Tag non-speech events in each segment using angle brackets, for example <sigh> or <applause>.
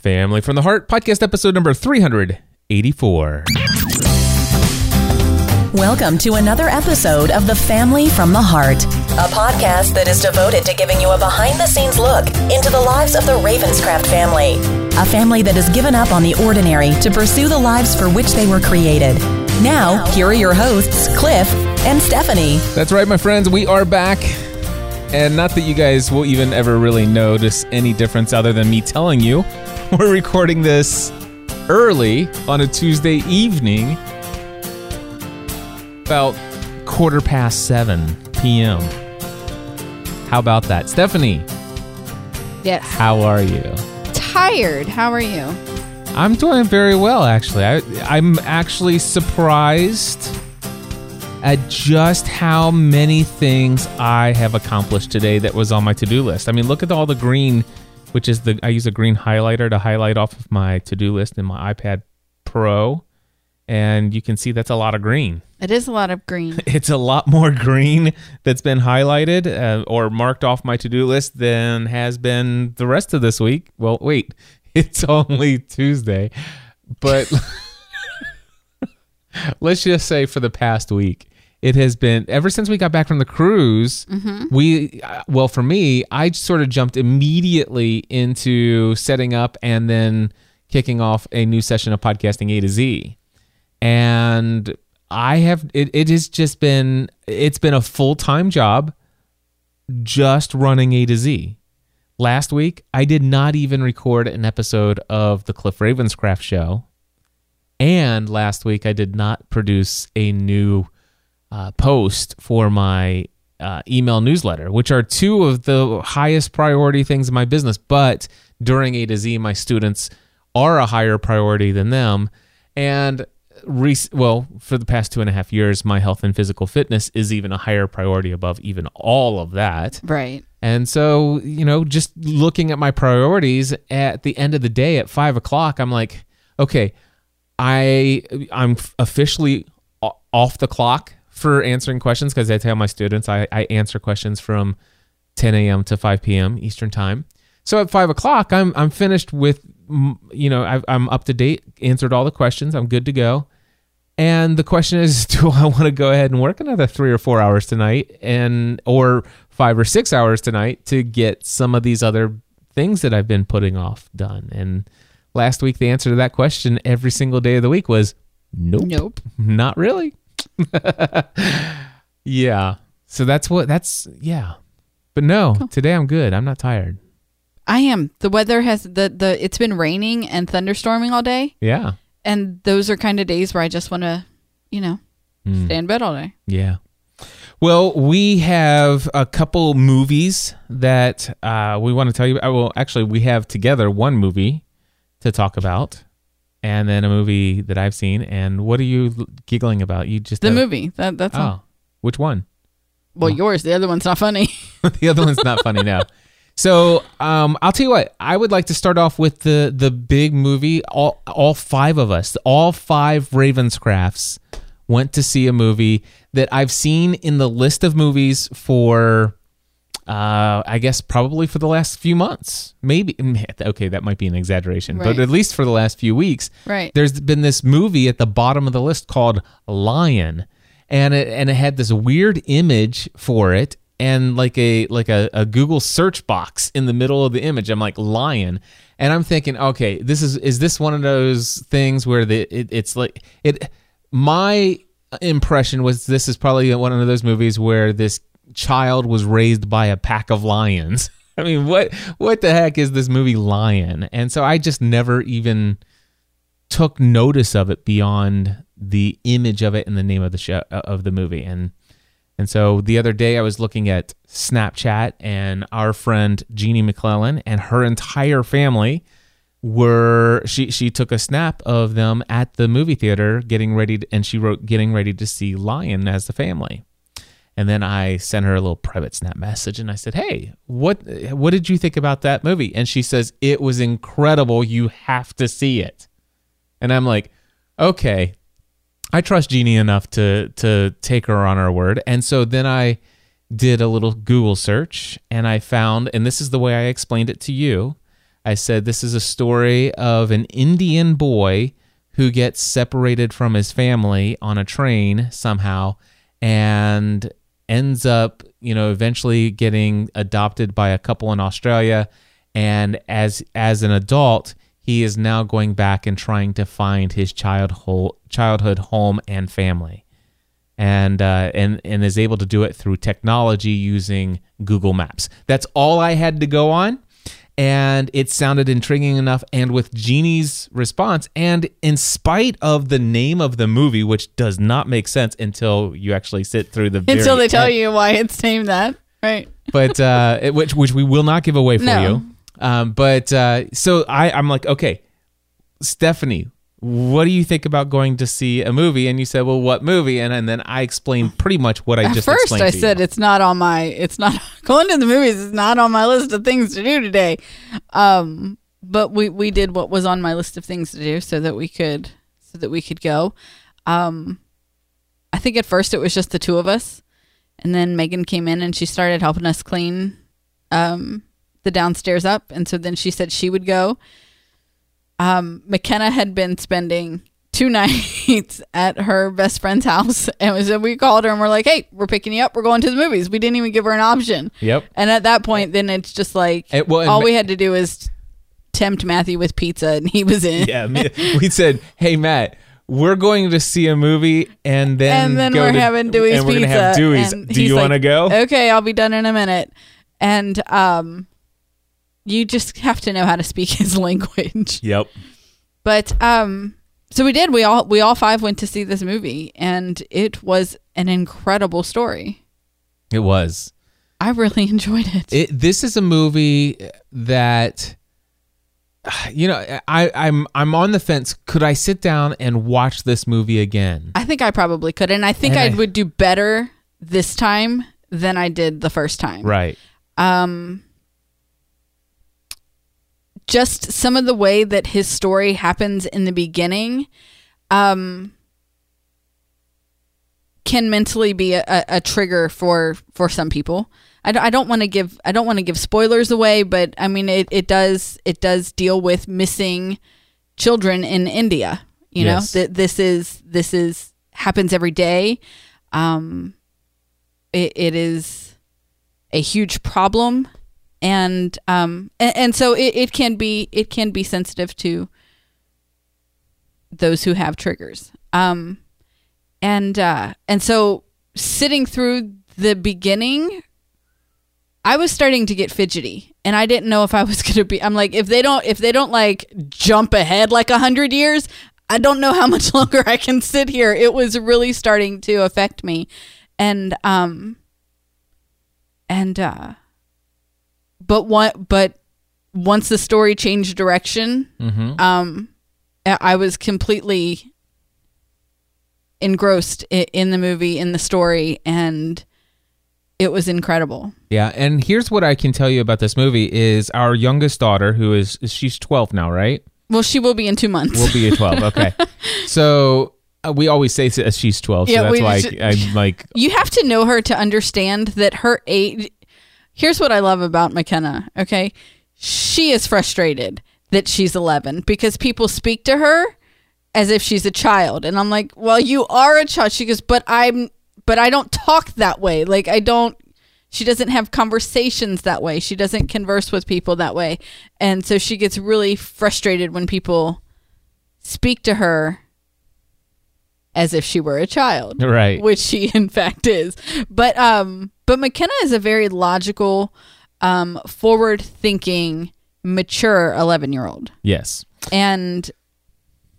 Family from the Heart podcast episode number 384. Welcome to another episode of The Family from the Heart, a podcast that is devoted to giving you a behind the scenes look into the lives of the Ravenscraft family. A family that has given up on the ordinary to pursue the lives for which they were created. Now, here are your hosts, Cliff and Stephanie. That's right, my friends. We are back. And not that you guys will even ever really notice any difference other than me telling you. <laughs> We're recording this early on a Tuesday evening, about quarter past 7 p.m. How about that? Stephanie, Yes. how are you? Tired. How are you? I'm doing very well, actually. I, I'm actually surprised at just how many things I have accomplished today that was on my to do list. I mean, look at all the green, which is the, I use a green highlighter to highlight off of my to do list in my iPad Pro. And you can see that's a lot of green. It is a lot of green. <laughs> It's a lot more green that's been highlighted uh, or marked off my to do list than has been the rest of this week. Well, wait, <laughs> it's only Tuesday, but <laughs> let's just say for the past week, it has been ever since we got back from the cruise. We, uh, well, for me, I sort of jumped immediately into setting up and then kicking off a new session of podcasting A to Z and I have it, it has just been it's been a full-time job just running A to Z. Last week I did not even record an episode of the Cliff Ravenscraft show. And last week I did not produce a new uh, post for my uh, email newsletter, which are two of the highest priority things in my business. But during A to Z, my students are a higher priority than them. And re- well, for the past two and a half years, my health and physical fitness is even a higher priority above even all of that. right. And so, you know, just looking at my priorities at the end of the day at five o'clock, I'm like, okay, I I'm officially off the clock for answering questions because I tell my students I, I answer questions from 10 a.m. to 5 p.m. Eastern time. So at five o'clock, I'm I'm finished with, you know, I've, I'm up to date, answered all the questions, I'm good to go. And the question is, <laughs> do I want to go ahead and work another three or four hours tonight, and or five or six hours tonight to get some of these other things that I've been putting off done? And last week, the answer to that question every single day of the week was nope, Nope. <laughs> not really. <laughs> yeah. So that's what that's yeah. But no, today I'm good. I'm not tired. I am. The weather has the the it's been raining and thunderstorming all day, Yeah. and those are kind of days where I just want to, you know, Hmm. stay in bed all day. Yeah. Well, we have a couple movies that uh, we want to tell you about. Well, actually, we have together one movie to talk about, and then a movie that I've seen. And what are you giggling about? You just The have- movie. That that's Oh, all. which one? Well, yours. The other one's not funny. <laughs> <laughs> the other one's not funny now. So um, I'll tell you what. I would like to start off with the the big movie. All all five of us, all five Ravenscrafts, went to see a movie that I've seen in the list of movies for. Uh, I guess probably for the last few months, maybe. Okay, that might be an exaggeration, but at least for the last few weeks, right. there's been this movie at the bottom of the list called Lion, and it and it had this weird image for it, and like a like a, a Google search box in the middle of the image. I'm like Lion, and I'm thinking, okay, this is is this one of those things where the it, it's like it. My impression was this is probably one of those movies where this child was raised by a pack of lions. <laughs> I mean, what what the heck is this movie Lion? And so I just never even took notice of it beyond the image of it and the name of the show uh, of the movie and and so the other day I was looking at Snapchat and our friend Jeannie McClellan and her entire family were she she took a snap of them at the movie theater getting ready to, and she wrote getting ready to see Lion as the family. And then I sent her a little private snap message and I said, "Hey, what what did you think about that movie?" And she says, "It was incredible. You have to see it." And I'm like, "Okay, I trust Jeannie enough to to take her on her word." And so then I did a little Google search and I found, and this is the way I explained it to you. I said this is a story of an Indian boy who gets separated from his family on a train somehow and ends up, you know, eventually getting adopted by a couple in Australia and as as an adult, he is now going back and trying to find his childhood childhood home and family. And, uh, and and is able to do it through technology using Google Maps. That's all I had to go on and it sounded intriguing enough. And with Jeannie's response, and in spite of the name of the movie, which does not make sense until you actually sit through the Until they tell end. you why it's named that. Right. but uh, <laughs> it- which which we will not give away for No. you. Um, but uh, so I I'm like okay, Stephanie. What do you think about going to see a movie? And you said, "Well, what movie?" And, and then I explained pretty much what I just said. At just first, I said it's not on my. It's not <laughs> going to the movies. is not on my list of things to do today. Um, but we we did what was on my list of things to do so that we could so that we could go. Um, I think at first it was just the two of us, and then Megan came in and she started helping us clean um the downstairs up, and so then she said she would go. Um, McKenna had been spending two <laughs> nights at her best friend's house, and we said we called her and we're like, "Hey, we're picking you up. We're going to the movies." We didn't even give her an option. Yep. And at that point, then it's just like Eh, well, all we had to do is tempt Matthew with pizza, and he was in. Yeah, <laughs> we said, "Hey Matt, we're going to see a movie, and then and then we're to- having Dewey's and we're pizza. gonna have Dewey's. and Do you like, want to go? Okay, I'll be done in a minute. And um, you just have to know how to speak <laughs> his language. Yep. But um, so we did. We all we all five went to see this movie, and it was an incredible story. It was. I really <laughs> enjoyed it. It, this is a movie that you know I, I'm I'm on the fence. Could I sit down and watch this movie again? I think I probably could, and I think And I I- would do better this time than I did the first time. Right. um just some of the way that his story happens in the beginning um can mentally be a, a, a trigger for for some people. I don't, I don't want to give I don't want to give spoilers away but I mean it, it does it does deal with missing children in India you Yes. know that this is this is happens every day. Um it, it is a huge problem and um and, and so it, it can be it can be sensitive to those who have triggers. Um and uh and so sitting through the beginning i was starting to get fidgety and i didn't know if i was <laughs> gonna be i'm like if they don't if they don't like jump ahead like a hundred years i don't know how <laughs> much longer i can sit here. It was really starting to affect me. And um and uh but what but once the story changed direction Mm-hmm. um I was completely engrossed in the movie in the story and it was incredible Yeah, and here's what I can tell you about this movie is our youngest daughter, who is she's 12 now, right? well she will be in two months Will be a 12. <laughs> Okay, so uh, we always say she's 12, so Yeah, that's why I, I'm like, you have to know her to understand that her age here's what i love about mckenna okay? She is frustrated that she's 11 because people speak to her as if she's a child. And i'm like well you are a child. She goes but i'm but i don't talk that way. Like i don't she doesn't have conversations that way. She doesn't converse with people that way. And so she gets really frustrated when people speak to her as if she were a child right. which she in fact is. But um but McKenna is a very logical, um, forward thinking, mature eleven year old. Yes. And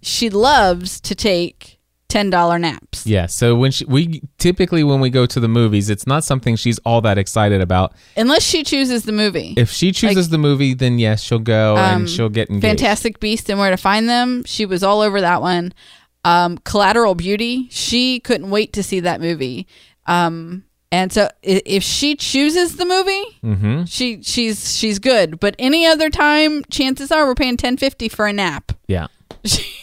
she loves to take ten dollar naps. Yeah. So when she, we typically when we go to the movies, it's not something she's all that excited about. Unless she chooses the movie. If she chooses the movie, then yes, she'll go Um, and she'll get engaged. Fantastic Beast and Where to Find Them. She was all over that one. Um, Collateral Beauty. She couldn't wait to see that movie. Um, and so if she chooses the movie, Mm-hmm. she she's she's good. But any other time, chances are we're paying ten fifty for a nap. Yeah. <laughs>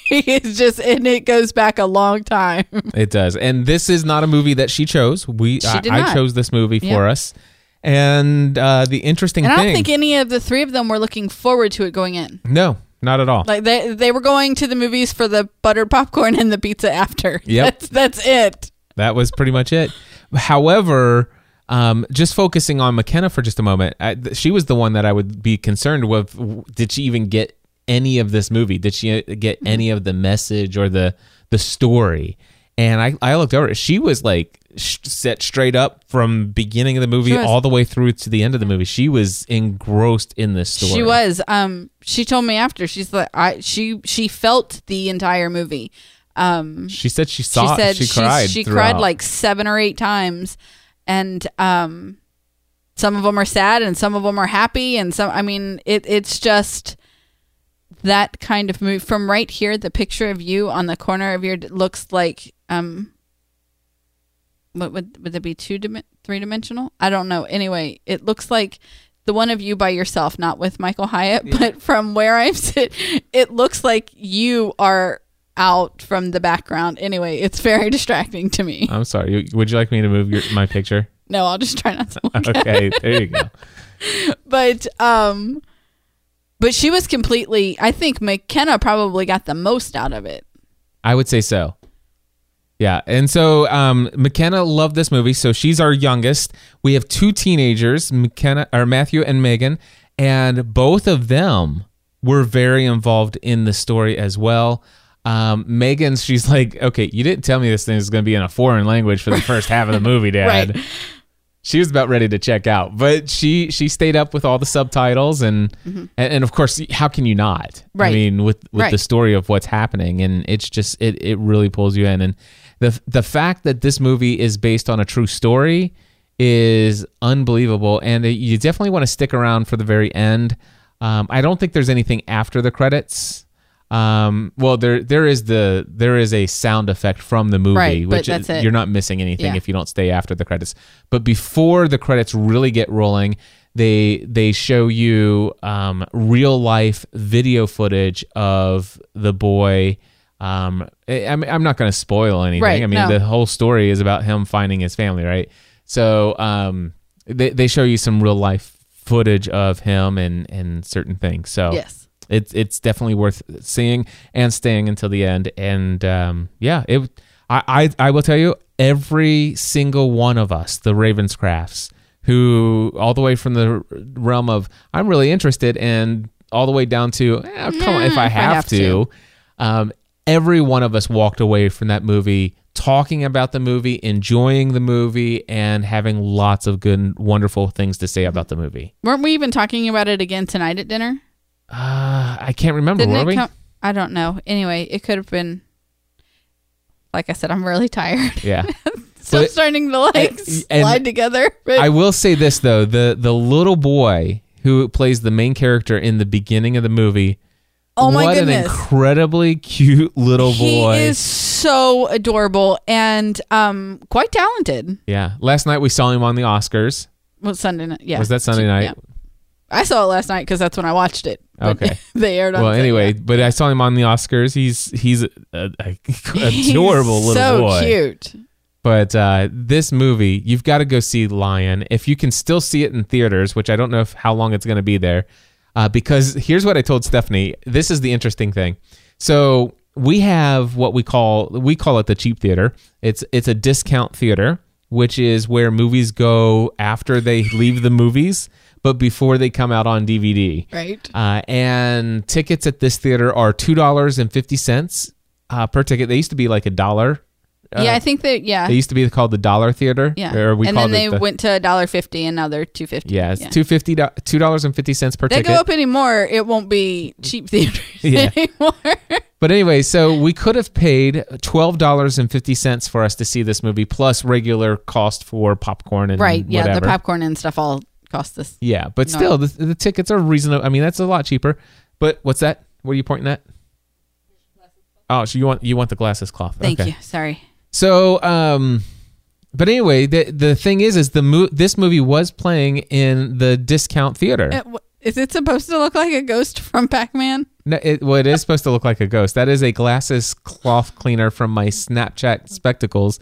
She is just, and it goes back a long time. <laughs> It does. And this is not a movie that she chose. We She I, I chose this movie for us. And uh, the interesting And I don't think any of the three of them were looking forward to it going in. no, not at all. Like they they were going to the movies for the buttered popcorn and the pizza after. <laughs> Yep. That's that's it. that was pretty much it. However, um, just focusing on McKenna for just a moment, I, she was the one that I would be concerned with. Did she even get any of this movie? Did she uh, get any of the message or the the story? And I, I looked over. She was like sh- set straight up from beginning of the movie was. all the way through to the end of the movie. She was engrossed in this story. She was. Um she told me after she's like I she she felt the entire movie. Um She said she saw. she said she she cried. she cried like 7 or 8 times and um some of them are sad and some of them are happy and some I mean it it's just that kind of move. From right here the picture of you on the corner of your looks like um what would would it be two dim- three dimensional? I don't know. Anyway it looks like the one of you by yourself not with michael hyatt but from where i'm <laughs> sit it looks like you are out from the background. Anyway it's very <laughs> distracting to me. I'm sorry. Would you like me to move your, my picture? <laughs> no i'll just try not to. Okay, there you go. but um but she was completely i think mckenna probably got the most out of it I would say so. Yeah, and so um, McKenna loved this movie. So she's our youngest. We have two teenagers, McKenna or Matthew and Megan, and both of them were very involved in the story as well. Um, Megan, she's like, okay, you didn't tell me this thing is going to be in a foreign language for the first half of the movie, <laughs> Dad. Right. She was about ready to check out, but she she stayed up with all the subtitles and and, and of course, how can you not? I Mm-hmm. Mean, with with Right. the story of what's happening, and it's just it it really pulls you in, and the the fact that this movie is based on a true story is unbelievable, and you definitely want to stick around for the very end. Um, I don't think there's anything after the credits. Um, well, there there is the there is a sound effect from the movie, Right, which is- you're not missing anything Yeah. if you don't stay after the credits. But before the credits really get rolling, they they show you um, real life video footage of the boy. Um, I'm I'm not going to spoil anything. Right, I mean, no. the whole story is about him finding his family, right? So um, they they show you some real life footage of him and and certain things. So yes it's it's definitely worth seeing and staying until the end. And um, yeah, it. I, I I will tell you, every single one of us, the Ravenscrafts, who all the way from the realm of I'm really interested, and all the way down to eh, come on, if I have, to, Um, every one of us walked away from that movie talking about the movie, enjoying the movie, and having lots of good, wonderful things to say about the movie. weren't we even talking about it again tonight at dinner Uh, I can't remember. Didn't were it we? come? I don't know. Anyway, it could have been. Like I said, I'm really tired. Yeah. Still <laughs> But- starting to like and- and slide together. But I will say this though the the little boy who plays the main character in the beginning of the movie. oh my what goodness, an incredibly cute little boy! he is so adorable and um quite talented. yeah. Last night we saw him on the Oscars. Well, Sunday night. Yeah, Was that Sunday night? Yeah. I saw it last night because that's when I watched it. But Okay. <laughs> they aired on. Well, anyway, but I saw him on the Oscars. He's he's a, a, <laughs> He's adorable little so boy. cute. But uh, this movie, you've got to go see Lion. If you can still see it in theaters, which I don't know if, how long it's going to be there, uh, because here's what I told Stephanie. This is the interesting thing. So we have what we call we call it the cheap theater. It's it's a discount theater, which is where movies go after they leave the movies, but before they come out on DVD. Right. Uh, and tickets at this theater are two dollars and fifty cents uh, per ticket. They used to be like a dollar. yeah, I think that. Yeah. They used to be called the Dollar Theater. yeah. Or we and then they the, went to a dollar fifty, and now they're two fifty. Yeah, it's two fifty two dollars and fifty cents per They ticket. They go up anymore, it won't be cheap <laughs> theaters <laughs> Yeah. anymore. But anyway, so we could have paid twelve dollars and fifty cents for us to see this movie, plus regular cost for popcorn and right. Yeah. whatever. The popcorn and stuff all cost this. Yeah, but still, the, the tickets are reasonable. I mean, that's a lot cheaper. But what's that? What are you pointing at? Oh, so you want you want the glasses cloth? Thank okay. you. Sorry. So, um, but anyway, the the thing is, is the mo- this movie was playing in the discount theater. Uh, wh- Is it supposed to look like a ghost from Pac-Man? No, it, well, it is supposed to look like a ghost. That is a glasses cloth cleaner from my Snapchat spectacles,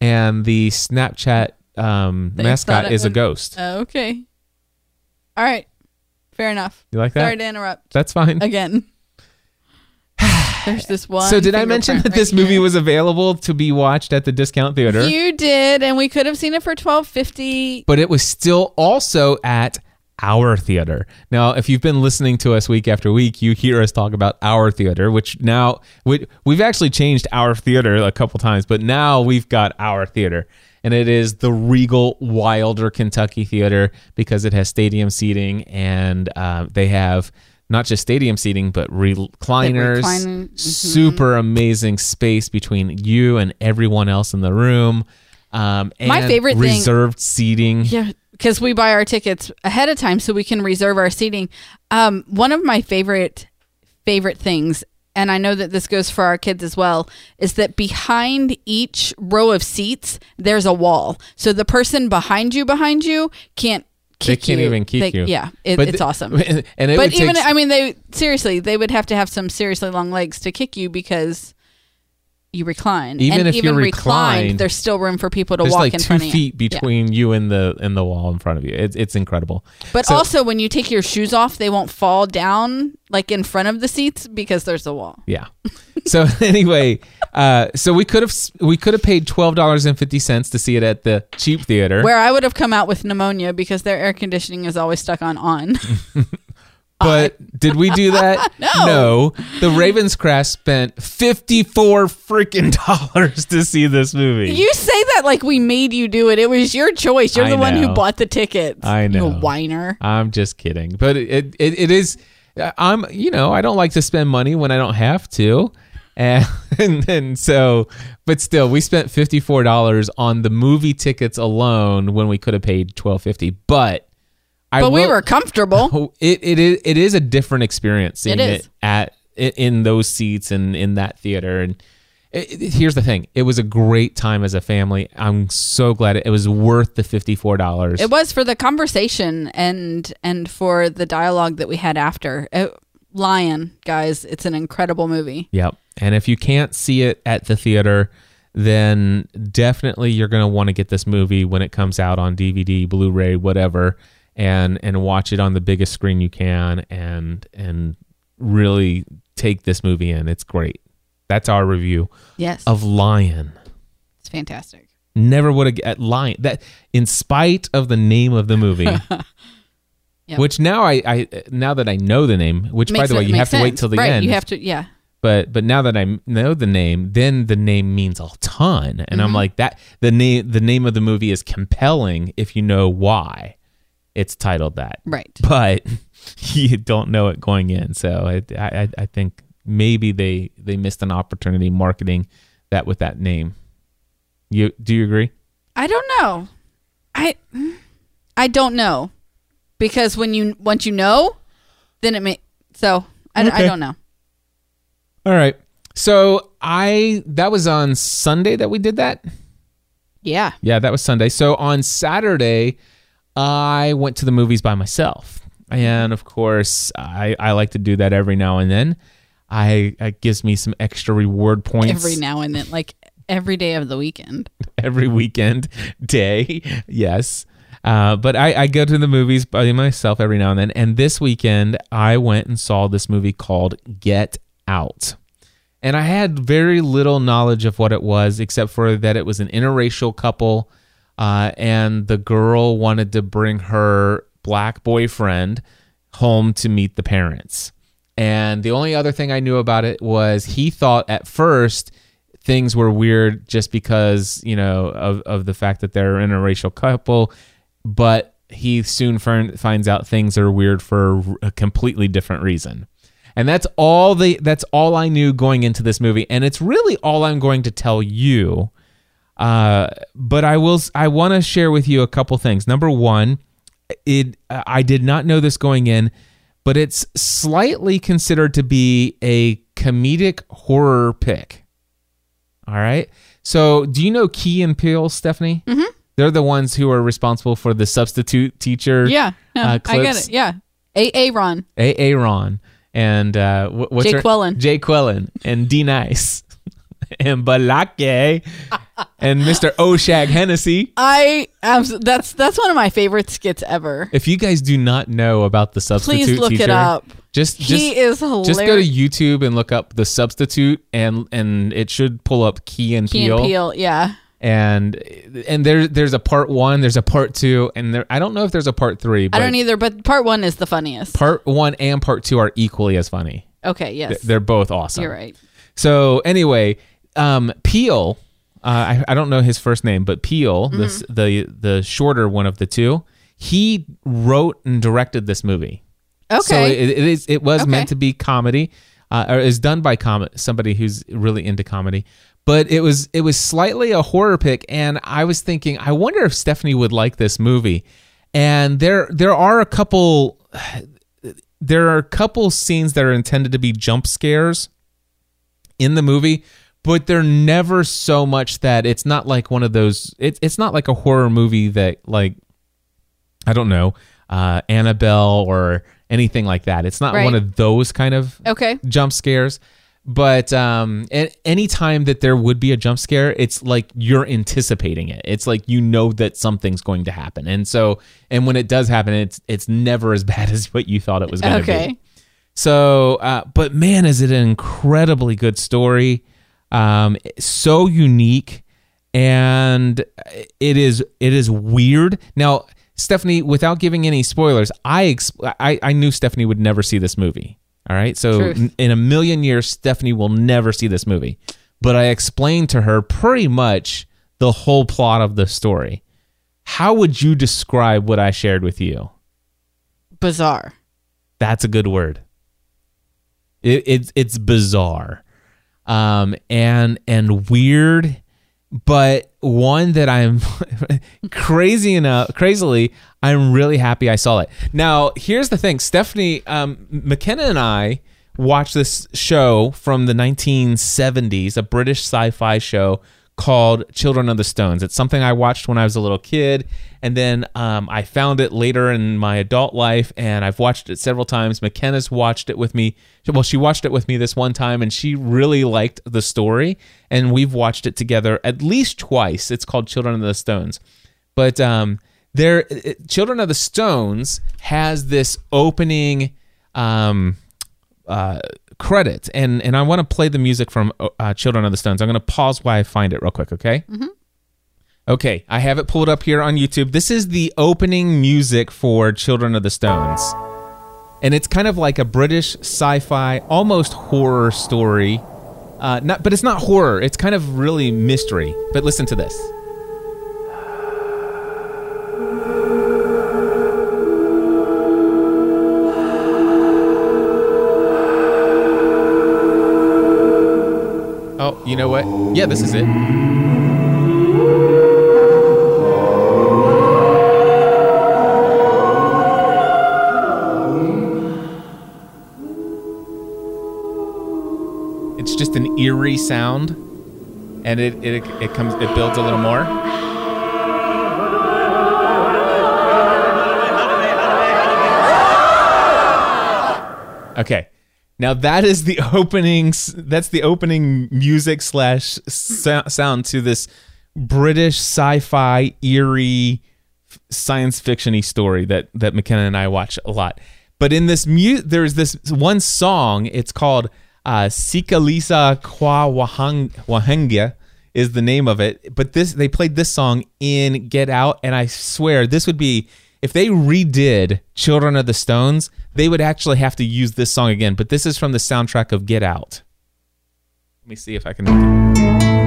and the Snapchat um, They mascot it is a ghost. Uh, okay. All right. Fair enough. you like that? Sorry to interrupt That's fine. again. <sighs> There's this one. so did I mention that fingerprint this movie here. was available to be watched at the discount theater? You did, and we could have seen it for twelve fifty. but it was still also at our theater. Now, if you've been listening to us week after week, you hear us talk about our theater, which now we, we've actually changed our theater a couple times, but now we've got our theater. And it is the Regal Wilder Kentucky Theater because it has stadium seating and uh, they have not just stadium seating, but recliners. recliner- mhm. Super amazing space between you and everyone else in the room. Um, and My favorite thing- reserved seating. Yeah, because we buy our tickets ahead of time so we can reserve our seating. Um, one of my favorite favorite things, and I know that this goes for our kids as well, is that behind each row of seats there's a wall, so the person behind you behind you can't. They can't you. even kick They- you. Yeah, it, it's the- awesome. <laughs> And it but even take, I mean, they seriously they would have to have some seriously long legs to kick you because you recline. Even and if even you're reclined, reclined, there's still room for people to walk like in two front of you. feet Yeah. between you and the and the wall in front of you. It's it's incredible. But So- also, when you take your shoes off, they won't fall down like in front of the seats because there's a wall. Yeah. So <laughs> anyway, uh, so we could have we could have paid twelve dollars and fifty cents to see it at the cheap theater. Where I would have come out with pneumonia because their air conditioning is always stuck on on. <laughs> but <laughs> did we do that? <laughs> No. The Ravenscraft spent fifty four freaking <laughs> dollars to see this movie. you say that like we made you do it. It was your choice. You're I the one who bought the tickets. I know. You whiner. I'm just kidding, but it, it it is. Uh, I'm you know I don't like to spend money when I don't have to, and and, and so but still we spent fifty four dollars on the movie tickets alone when we could have paid twelve fifty. But I But we were comfortable. <laughs> Oh, it it is it is a different experience seeing It it, at in those seats and in that theater. And it, it- here's the thing: it was a great time as a family. I'm so glad it, was worth the fifty four dollars. It was for the conversation and and for the dialogue that we had after. It, Lion, guys, it's an incredible movie. Yep. And if you can't see it at the theater, then definitely you're going to want to get this movie when it comes out on DVD, Blu-ray, whatever, and and watch it on the biggest screen you can and and really take this movie in. It's great. That's our review Yes, of Lion. it's fantastic. Never would have at Lion that in spite of the name of the movie. <laughs> Yep. Which now I, I now that I know the name, which by Makes the way you have makes to wait sense. till the right, end. You have to, yeah. but but now that I know the name, then the name means a ton, and Mm-hmm. I'm like that. The name the name of the movie is compelling if you know why it's titled that, Right. but <laughs> you don't know it going in. So I I, I think maybe they they missed an opportunity marketing that with that name. You do you agree? I don't know. I I don't know because when you once you know, then it may. So I, I don't know. All right. So I that was on Sunday that we did that. Yeah. Yeah, that was Sunday. So on Saturday, I went to the movies by myself. And of course, I, I like to do that every now and then. I it gives me some extra reward points Every now and then, like every day of the weekend. <laughs> every weekend day. Yes. Uh, but I, I go to the movies by myself every now and then. And this weekend, I went and saw this movie called Get Out. And I had very little knowledge of what it was, except for that it was an interracial couple. Uh, and the girl wanted to bring her black boyfriend home to meet the parents. And the only other thing I knew about it was he thought at first things were weird just because, you know, of, of the fact that they're an interracial couple. But he soon fin- finds out things are weird for a completely different reason. And that's all the that's all I knew going into this movie, and it's really all I'm going to tell you. Uh, but I will I want to share with you a couple things. Number one, it I did not know this going in, but it's slightly considered to be a comedic horror pick. All right. So, do you know Key and Peele, Stephanie? Mm-hmm. They're the ones who are responsible for the substitute teacher. Yeah. No, uh, I get it. Yeah. A Aaron. A. Aaron and uh, wh- what's Jay her- Quellen. Jay Quellen and D Nice <laughs> and Balake. And Mr. Oshag Hennessy. I abs- that's that's one of my favorite skits ever. If you guys do not know about the substitute Please look teacher, it up. Just He just, is hilarious. just go to YouTube and look up the substitute, and and it should pull up Key and Peele. Key Peele. and Peele, yeah. and and there there's a part one, there's a part two, and there I don't know if there's a part three. But I don't either, but part one is the funniest. Part one and part two are equally as funny. okay, yes, They're both awesome. you're right. So anyway, um, Peele, uh, I, I don't know his first name, but Peele, Mm-hmm. this the the shorter one of the two, he wrote and directed this movie. Okay, So it, it is it was Okay. meant to be comedy, uh, or is done by com- somebody who's really into comedy. But it was it was slightly a horror pick, and I was thinking, I wonder if Stephanie would like this movie. And there there are a couple <sighs> there are a couple scenes that are intended to be jump scares in the movie, but they're never so much that it's not like one of those. It's it's not like a horror movie that like I don't know uh, Annabelle or anything like that. It's not Right. one of those kind of okay, jump scares. But um, any time that there would be a jump scare, it's like you're anticipating it. It's like you know that something's going to happen, and so and when it does happen, it's it's never as <laughs> bad as what you thought it was going to be. okay. So, uh, but man, is it an incredibly good story? Um, so unique, and it is it is weird. Now, Stephanie, without giving any spoilers, I ex- I, I knew Stephanie would never see this movie. All right, so n- in a million years, Stephanie will never see this movie. But I explained to her pretty much the whole plot of the story. How would you describe what I shared with you? Bizarre. That's a good word. It, it's it's bizarre, um, and and weird, but one that I'm <laughs> crazy enough, crazily, I'm really happy I saw it. Now, here's the thing, Stephanie um, McKenna and I watched this show from the 1970s, a British sci-fi show called Children of the Stones. It's something I watched when I was a little kid, and then um, I found it later in my adult life, and I've watched it several times. McKenna's watched it with me. Well, she watched it with me this one time, and she really liked the story, and we've watched it together at least twice. It's called Children of the Stones, but um, there, Children of the Stones has this opening. Um, uh, credit, and and I want to play the music from uh, Children of the Stones. I'm going to pause while I find it real quick. Okay. Okay, I have it pulled up here on YouTube. This is the opening music for Children of the Stones, and it's kind of like a British sci-fi, almost horror story. Uh, not, but it's not horror. It's kind of really mystery. But listen to this. You know what? Yeah, this is it. It's just an eerie sound, and it it, it comes it builds a little more. Okay. Now that is the opening. That's the opening music slash sound to this British sci-fi eerie science fictiony story that that McKenna and I watch a lot. But in this mu- there's this one song. It's called uh, "Sikalisa Kwa Wahang- Wahanga" is the name of it. But this they played this song in Get Out, and I swear this would be if they redid Children of the Stones, they would actually have to use this song again. But this is from the soundtrack of Get Out. Let me see if I can.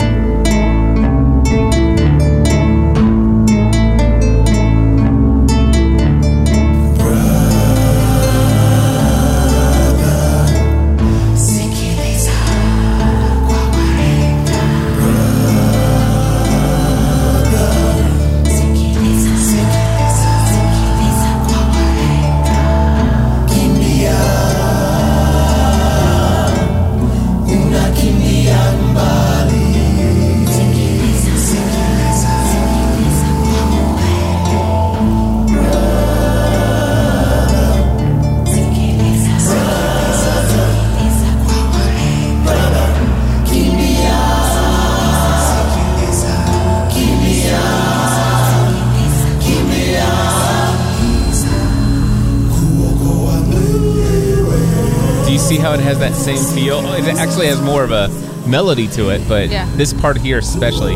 Has that same feel. It actually has more of a melody to it, but Yeah. this part here especially.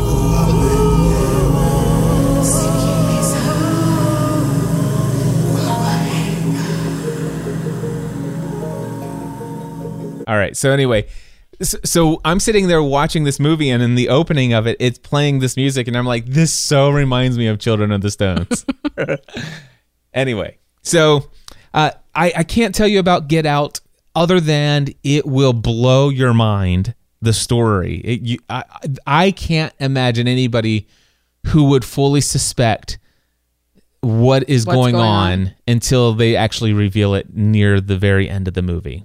All right. So anyway, so I'm sitting there watching this movie, and in the opening of it, it's playing this music, and I'm like, this so reminds me of Children of the Stones. <laughs> anyway, so uh, I, I can't tell you about Get Out other than it will blow your mind. The story, it, you, I, I can't imagine anybody who would fully suspect what is going, going on, on. until they actually reveal it near the very end of the movie.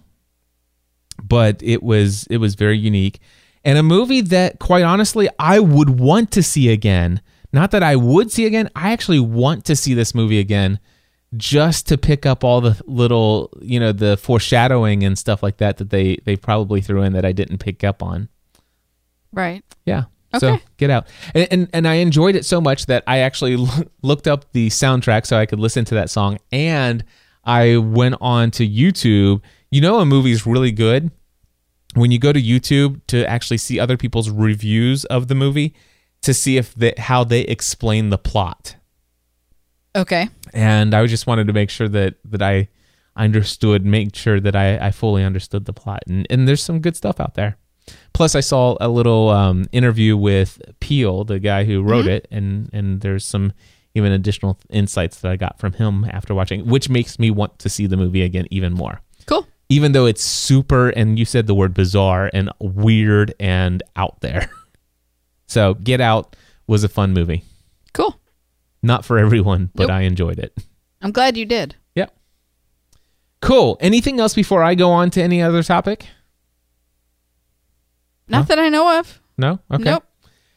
But it was it was very unique and a movie that quite honestly I would want to see again. Not that I would see again, I actually want to see this movie again just to pick up all the little, you know, the foreshadowing and stuff like that that they they probably threw in that I didn't pick up on. Right. Yeah. So Okay. get out, and, and and I enjoyed it so much that I actually loo- looked up the soundtrack so I could listen to that song, and I went on to YouTube. You know, a movie's really good when you go to YouTube to actually see other people's reviews of the movie to see if they, how they explain the plot. Okay. And I just wanted to make sure that that I understood, make sure that I, I fully understood the plot, and and there's some good stuff out there. Plus, I saw a little um, interview with Peele, the guy who wrote it, and and there's some even additional insights that I got from him after watching, which makes me want to see the movie again even more. Cool. Even though it's super, and you said the word bizarre and weird and out there. <laughs> So, Get Out was a fun movie. Cool. Not for everyone, but Nope. I enjoyed it. I'm glad you did. Yep. Cool. Anything else before I go on to any other topic? Not that I know of. No. Okay. Nope.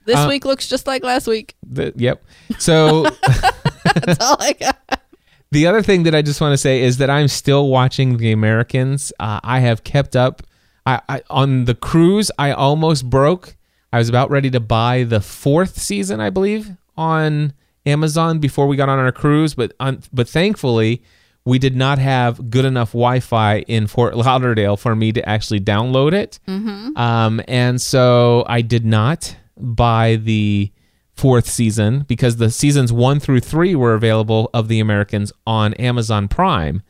This Uh, week looks just like last week. The- yep. So <laughs> That's all I got. the other thing that I just want to say is that I'm still watching The Americans. Uh, I have kept up. I, I on the cruise. I almost broke. I was about ready to buy the fourth season, I believe, on Amazon before we got on our cruise. But on, but thankfully, we did not have good enough Wi-Fi in Fort Lauderdale for me to actually download it. Um, and so I did not buy the fourth season because the seasons one through three were available of The Americans on Amazon Prime.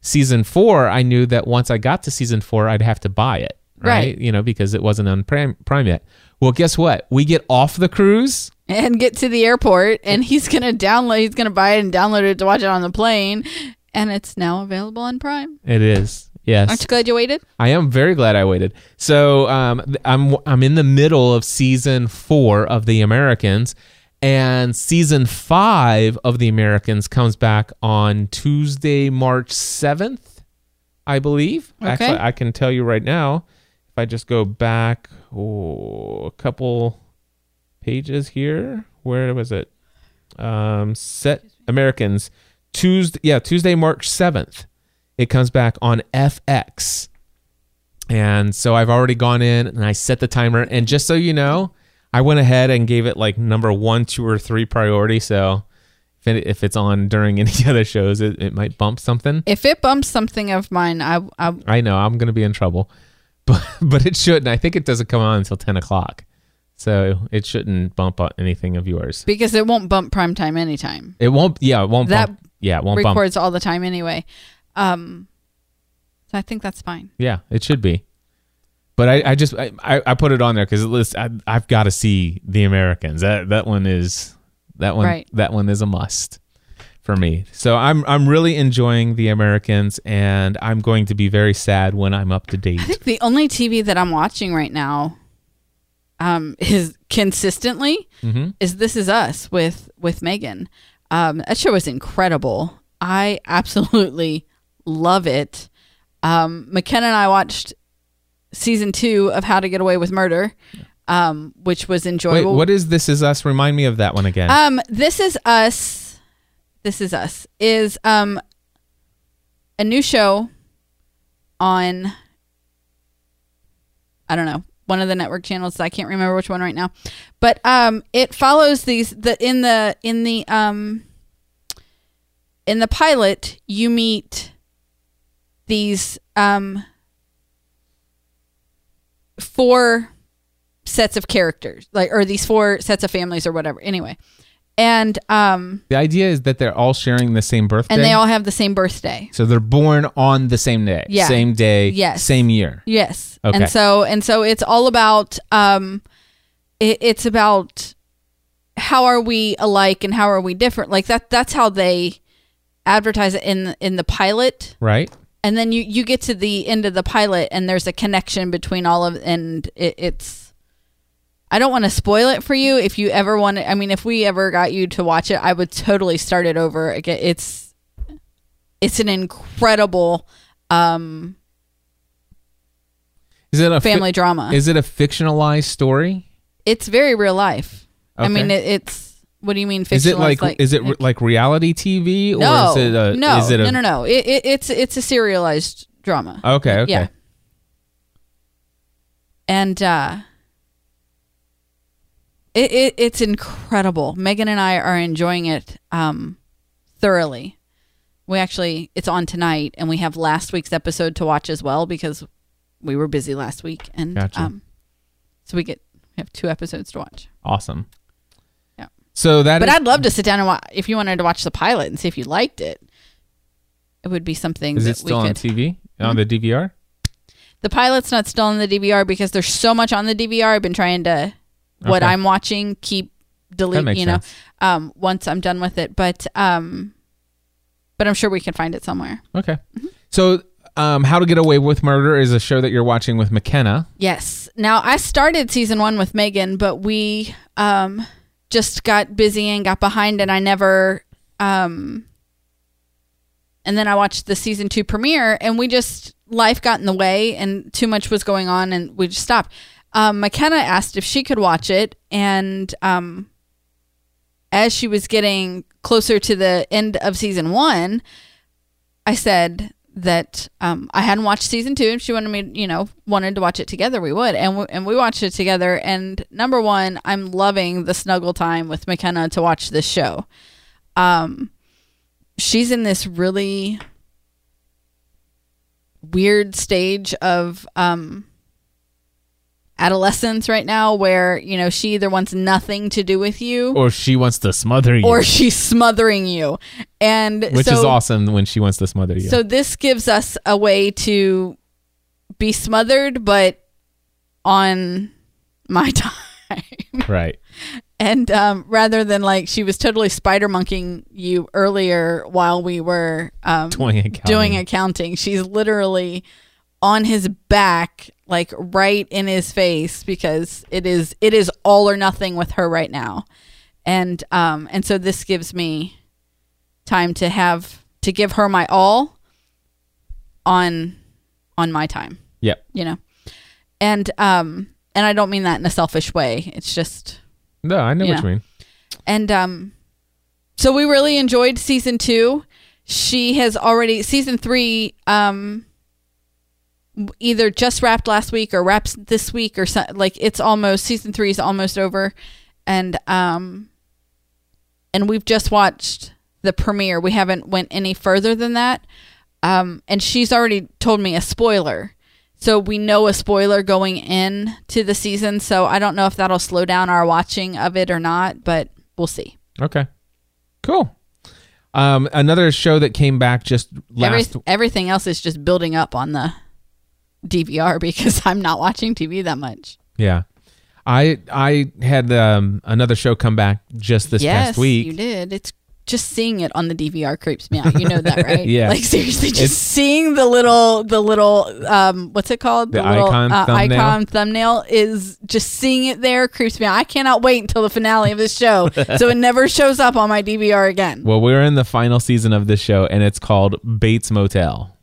Season four, I knew that once I got to season four, I'd have to buy it, right? Right. You know, because it wasn't on Prime, Prime yet. Well, guess what? We get off the cruise. And get to the airport, and he's gonna download. He's gonna buy it and download it to watch it on the plane, and it's now available on Prime. It is. Yes. Aren't you glad you waited? I am very glad I waited. So um, I'm I'm in the middle of season four of The Americans, and season five of The Americans comes back on Tuesday, March seventh, I believe. Okay. Actually, I can tell you right now. If I just go back oh, a couple pages here, where was it? Um, set Americans Tuesday. Yeah, Tuesday, March seventh it comes back on FX. And so I've already gone in and I set the timer. And just so you know, I went ahead and gave it like number one, two, or three priority. So if, it, if it's on during <laughs> any other shows, it, it might bump something. If it bumps something of mine, I, I I know I'm going to be in trouble, but <laughs> but it shouldn't. I think it doesn't come on until 10 o'clock. So it shouldn't bump on anything of yours. because it won't bump prime time anytime. It won't, yeah, it won't That bump. Yeah, it won't bump. Records all the time anyway. Um, so I think that's fine. Yeah, it should be. But I, I just I, I put it on there because at I, I've got to see the Americans. That that one is that one Right. that one is a must for me. So I'm I'm really enjoying the Americans, and I'm going to be very sad when I'm up to I date. think the only TV that I'm watching right now, um, is consistently hmm is This Is Us with with Megan. Um, that show is incredible. I absolutely love it. Um, McKenna and I watched season two of How to Get Away with Murder, um, which was Wait, enjoyable. what is this? Is us? Remind me of that one again. Um, This Is Us. This Is Us is um a new show on I don't know one of the network channels. I can't remember which one right now, but um, it follows these the in the in the um in the pilot you meet these um four sets of characters, like or these four sets of families or whatever. Anyway, and um, The idea is that they're all sharing the same birthday. and they all have the same birthday. so they're born on the same day. Yeah. Same day. Yes. Same year. Yes. Okay. And so and so it's all about um it, it's about how are we alike and how are we different? Like that that's how they advertise it in in the pilot. Right? And then you you get to the end of the pilot and there's a connection between all of and it, it's I don't want to spoil it for you if you ever want to I mean if we ever got you to watch it I would totally start it over again. It's it's an incredible um Is it a fi- family drama. is it a fictionalized story? It's very real life. I mean, it, it's. What do you mean? Is it like, fictionalized? is it re- like reality TV or no? is it a no, is it a no, no, no. It, it, it's it's a serialized drama. Okay, okay. Yeah. And uh, it, it it's incredible. Megan and I are enjoying it um, thoroughly. We actually, it's on tonight, and we have last week's episode to watch as well because we were busy last week, and Gotcha. um, so we get we have two episodes to watch. Awesome. Yeah. So that But is- I'd love to sit down and watch if you wanted to watch the pilot and see if you liked it. It would be something is that it still we on could. Mm-hmm. TV on the DVR? the pilot's not still on the DVR because there's so much on the DVR. I've been trying to what Okay. I'm watching keep delete. You know, um, once I'm done with it, but um, but I'm sure we can find it somewhere. Okay. Mm-hmm. So, um, How to Get Away with Murder is a show that you're watching with McKenna. Yes. Now I started season one with Megan, but we um just got busy and got behind, and I never um. And then I watched the season two premiere, and we just life got in the way, and too much was going on, and we just stopped. Um, McKenna asked if she could watch it, and um, as she was getting closer to the end of season one, I said that um, I hadn't watched season two. If she wanted me, you know, wanted to watch it together, we would, and we, and we watched it together. And number one, I'm loving the snuggle time with McKenna to watch this show. Um, she's in this really weird stage of um adolescence right now where you know she either wants nothing to do with you Or she wants to smother you. or she's smothering you and which so, is awesome when she wants to smother you. so this gives us a way to be smothered but on my <laughs> time right. and um, rather than like she was totally spider monkeying you earlier while we were um, Doing accounting. doing accounting she's literally on his back like right in his face because it is it is all or nothing with her right now and um and so this gives me time to have to give her my all on on my time Yep. you know and um and i don't mean that in a selfish way it's just No, I know You what know. you mean. and um so we really enjoyed season two she has already season three um either just wrapped last week or wraps this week or so, like it's almost season three is almost over and um and we've just watched the premiere we haven't went any further than that um and she's already told me a spoiler so we know a spoiler going in to the season so i don't know if that'll slow down our watching of it or not but we'll see Okay. Cool. Um, another show that came back just Every, last. everything else is just building up on the dvr <laughs> because i'm not watching tv that much yeah. I I had um, another show come back just this yes past week. you did it's just seeing it on the dvr creeps me out you know that <laughs> right Yeah. like seriously just It's- seeing the little the little um what's it called The little icon uh, thumbnail? icon thumbnail is just seeing it there creeps me out i cannot wait until the finale of this show so it never <laughs> shows up on my dvr again Well, we're in the final season of this show, and it's called Bates Motel.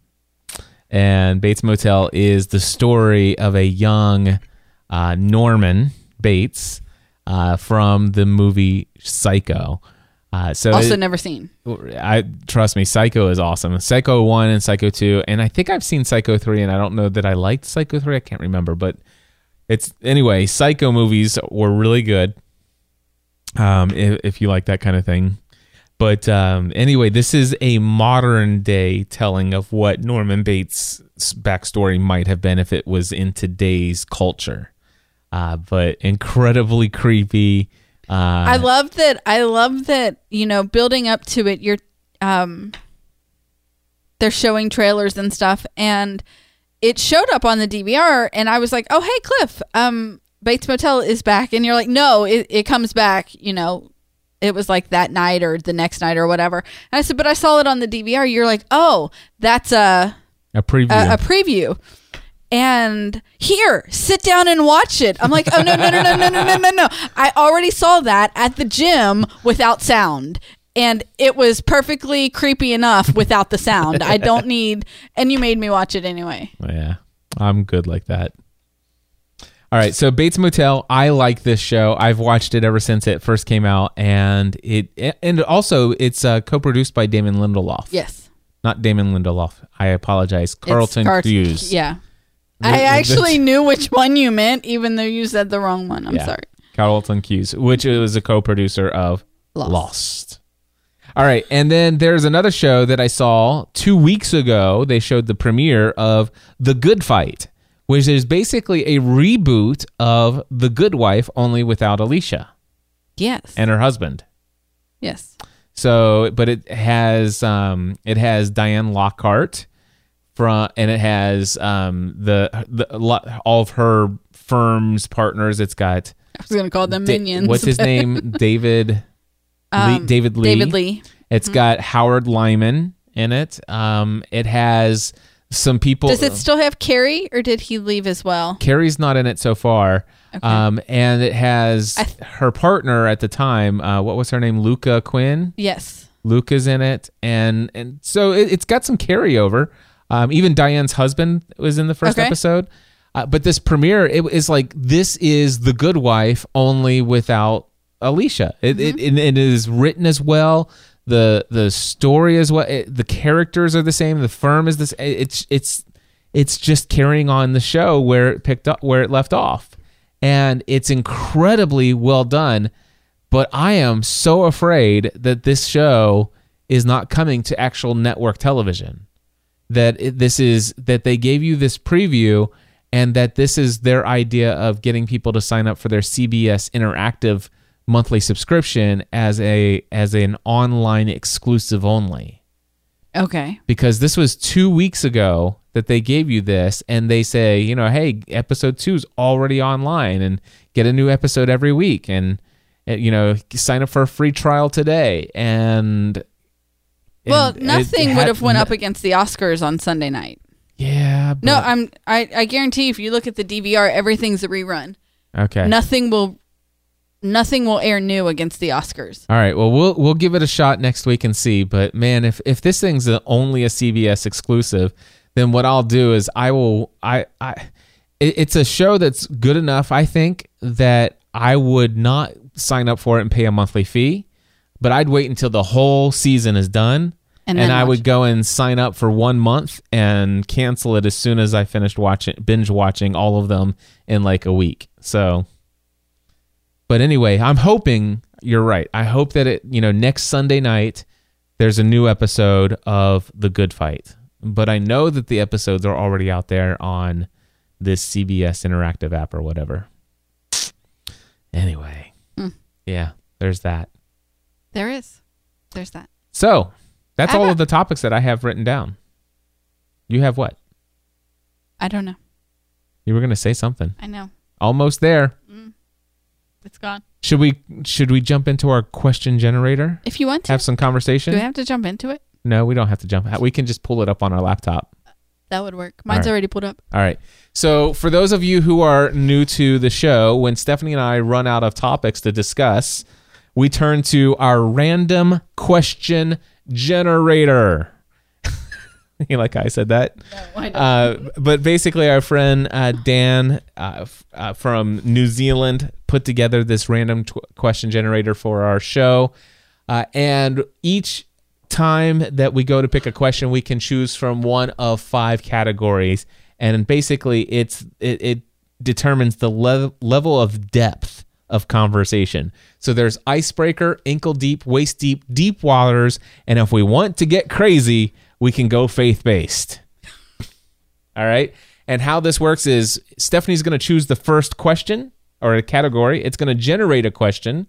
And Bates Motel is the story of a young uh, Norman Bates uh, from the movie Psycho. Uh, so also it- never seen I trust me, Psycho is awesome. Psycho one and Psycho two, and I think I've seen Psycho three, and I don't know that I liked Psycho three. I can't remember, but it's anyway. Psycho movies were really good. Um, if, if you like that kind of thing, but um, anyway, this is a modern day telling of what Norman Bates' backstory might have been if it was in today's culture. uh, but incredibly creepy. Uh, I love that. I love that. You know, building up to it, you're um, they're showing trailers and stuff, and it showed up on the DVR, and I was like, "Oh, hey, Cliff, um, Bates Motel is back," and you're like, "No, it, it comes back." You know, it was like that night or the next night or whatever. And I said, "But I saw it on the DVR." You're like, "Oh, that's a a preview. a, a preview." And here, sit down and watch it. I'm like, oh no, no, no, no, no, no, no, no, no. I already saw that at the gym without sound. And it was perfectly creepy enough without the sound. I don't need and you made me watch it anyway. yeah, I'm good like that. All right, so Bates Motel, I like this show. I've watched it ever since it first came out, and it and also it's uh, co-produced by Damon Lindelof. Yes. not Damon Lindelof. I apologize, Carlton Cart- Cuse. Yeah. Th- I actually that's- <laughs> knew which one you meant, even though you said the wrong one. I'm Yeah. sorry. Carlton Cuse, which is a co-producer of Lost. Lost. All right, and then there's another show that I saw two weeks ago. They showed the premiere of The Good Fight, which is basically a reboot of The Good Wife, only without Alicia Yes. and her husband. yes. So, but it has um, it has Diane Lockhart from, and it has um, the the all of her firm's partners. It's got I was going to call them Da- minions. what's his name? <laughs> David. Lee, Um, David Lee. David Lee. It's got Howard Lyman in it. Um, it has some people. Does it still have Cary or did he leave as well? Cary's not in it so far. Um, and it has th- her partner at the time. Uh, what was her name? Lucca Quinn. Yes. Lucca's in it, and and so it, it's got some carryover. Um, even Diane's husband was in the first Okay. episode. Uh, but this premiere, it is like this is the Good Wife only without Alicia. It, it, Mm-hmm. it, it is written as well. The the story is what it, the characters are the same. The firm is this. It's it's it's just carrying on the show where it picked up where it left off, and it's incredibly well done but I am so afraid that this show is not coming to actual network television. That it, this is that they gave you this preview, and that this is their idea of getting people to sign up for their CBS Interactive monthly subscription as a as an online exclusive only Okay. because this was two weeks ago that they gave you this and they say you know hey episode two is already online and get a new episode every week and, and, you know sign up for a free trial today and Well, nothing had would have went up against the Oscars on Sunday night. yeah No, I'm I, I guarantee if you look at the DVR, everything's a rerun. okay Nothing will nothing will air new against the Oscars. all right well we'll we'll give it a shot next week and see but man if if this thing's only a CBS exclusive then what I'll do is I will I I it's a show that's good enough I think that I would not sign up for it and pay a monthly fee but I'd wait until the whole season is done And and, I would it. go and sign up for one month and cancel it as soon as I finished watching binge watching all of them in like a week so but anyway, I'm hoping you're right. I hope that it, you know, next Sunday night there's a new episode of The Good Fight. But I know that the episodes are already out there on this CBS interactive app or whatever. Anyway. Hmm. Yeah, there's that. There is. There's that. So, that's all of the topics that I have written down. You have what? I don't know. You were going to say something. I know. Almost there. It's gone. Should we should we jump into our question generator? If you want to, Have some conversation? do we have to jump into it? No, we don't have to jump. We can just pull it up on our laptop. That would work. Mine's right. already pulled up. All right. So, for those of you who are new to the show, when Stephanie and I run out of topics to discuss, we turn to our random question generator. You <laughs> like I said that? Uh, but basically, our friend uh, Dan uh, f- uh, from New Zealand put together this random question generator for our show. Uh, and each time that we go to pick a question, we can choose from one of five categories. And basically, it's it, it determines the le- level of depth of conversation. So there's icebreaker, ankle deep, waist deep, deep waters, and if we want to get crazy, we can go faith based. All right. And how this works is Stephanie's going to choose the first question or a category. It's going to generate a question.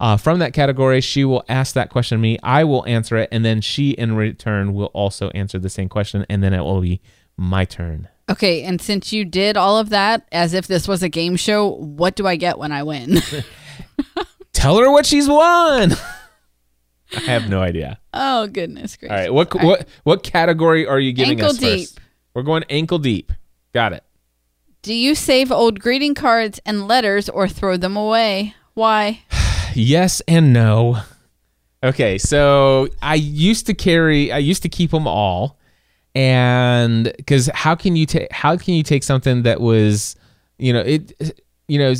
Uh, from that category, she will ask that question to me. I will answer it, and then she, in return, will also answer the same question, and then it will be my turn. Okay, and since you did all of that as if this was a game show, what do I get when I win? <laughs> Tell her what she's won. <laughs> I have no idea. oh goodness gracious! All right, what what what category are you giving Ankle us first? We're going ankle deep. Got it. Do you save old greeting cards and letters or throw them away? Why? <sighs> Yes and no. Okay, so I used to carry, I used to keep them all, and because how can you take, how can you take something that was, you know, it, you know,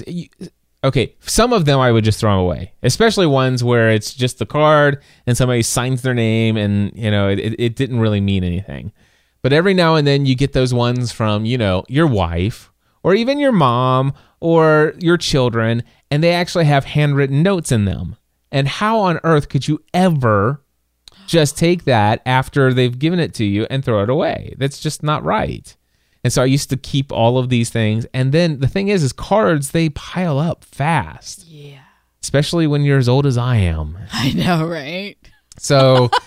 okay, some of them I would just throw them away, especially ones where it's just the card and somebody signs their name, and you know, it, it didn't really mean anything. But every now and then you get those ones from, you know, your wife or even your mom or your children, and they actually have handwritten notes in them. And how on earth could you ever just take that after they've given it to you and throw it away? That's just not right. And so I used to keep all of these things. And then the thing is, is cards, they pile up fast, Yeah, especially when you're as old as I am. <laughs> I know, right? So <sighs>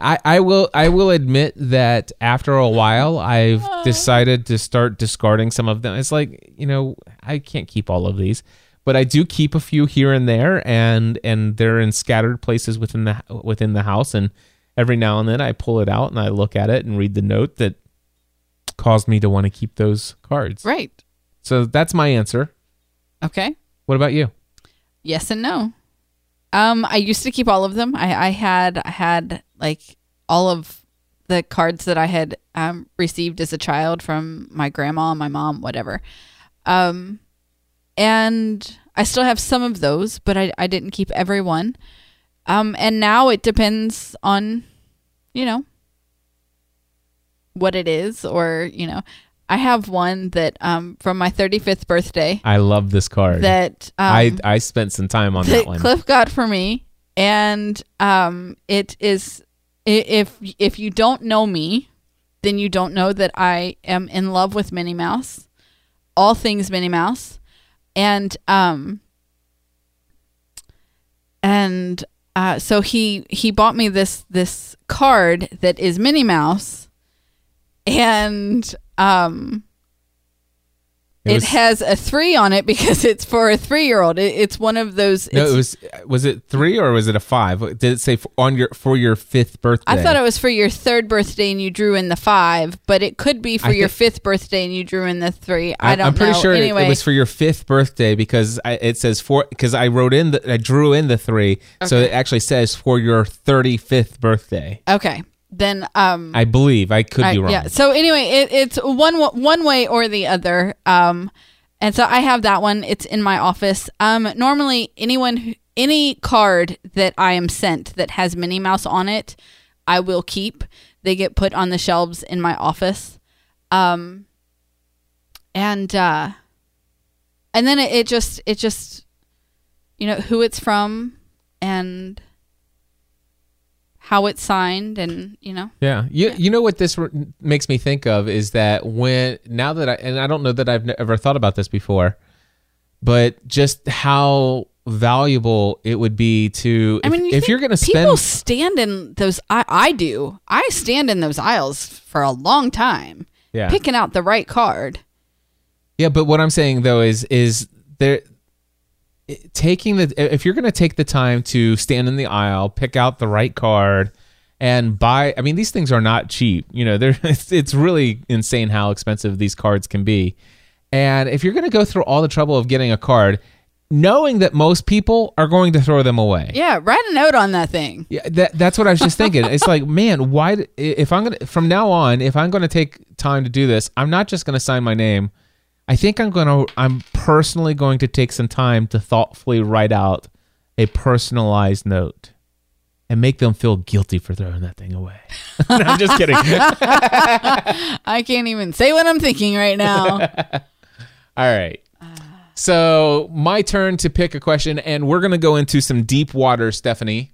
I, I will I will admit that after a while I've decided to start discarding some of them. It's like, you know, I can't keep all of these, but I do keep a few here and there and and they're in scattered places within the within the house and every now and then I pull it out and I look at it and read the note that caused me to want to keep those cards. Right. So that's my answer. Okay. What about you? Yes and no. Um, I used to keep all of them. I, I had I had like all of the cards that I had um, received as a child from my grandma, my mom, whatever. Um, and I still have some of those, but I, I didn't keep every one. Um, and now it depends on, you know, what it is, or you know, I have one that um from my 35th birthday I love this card. that um, I I spent some time on that that one. Cliff got for me, and um, it is if if you don't know me, then you don't know that I am in love with Minnie Mouse, all things Minnie Mouse, and um, and uh, so he he bought me this this card that is Minnie Mouse, and um. It It, has a three on it because it's for a three-year-old. It, it's one of those. No, it was was it three or was it a five? Did it say on your for your fifth birthday? I thought it was for your third birthday and you drew in the five, but it could be for I your think- fifth birthday and you drew in the three. I, don't I'm pretty know. sure it- anyway, it was for your fifth birthday because I, it says for because I wrote in the I drew in the three, so it actually says for your thirty fifth birthday. okay. Then um, I believe I could I- be wrong. yeah. So anyway, it, it's one one way or the other. Um, and so I have that one. It's in my office. Um, normally anyone who, any card that I am sent that has Minnie Mouse on it, I will keep. They get put on the shelves in my office. Um, and uh, and then it, it just it just you know who it's from and how it's signed and you know Yeah, you you know what this r- makes me think of is that when now that I and I don't know that I've ever thought about this before, but just how valuable it would be to I if, mean, you if you're going to spend people stand in those. I I do. I stand in those aisles for a long time, yeah picking out the right card. Yeah, but what I'm saying though is is there taking the if you're going to take the time to stand in the aisle, pick out the right card and buy I mean these things are not cheap. You know, <laughs> they're it's, it's really insane how expensive these cards can be. And if you're going to go through all the trouble of getting a card, knowing that most people are going to throw them away. Yeah, write a note on that thing. Yeah, that that's what I was just thinking. It's like, <laughs> man, why? If I'm gonna from now on, if I'm gonna take time to do this, I'm not just gonna sign my name. I think I'm gonna. I'm personally going to take some time to thoughtfully write out a personalized note and make them feel guilty for throwing that thing away. <laughs> No, I'm just kidding. <laughs> I can't even say what I'm thinking right now. <laughs> All right. So my turn to pick a question, and we're gonna go into some deep water, Stephanie.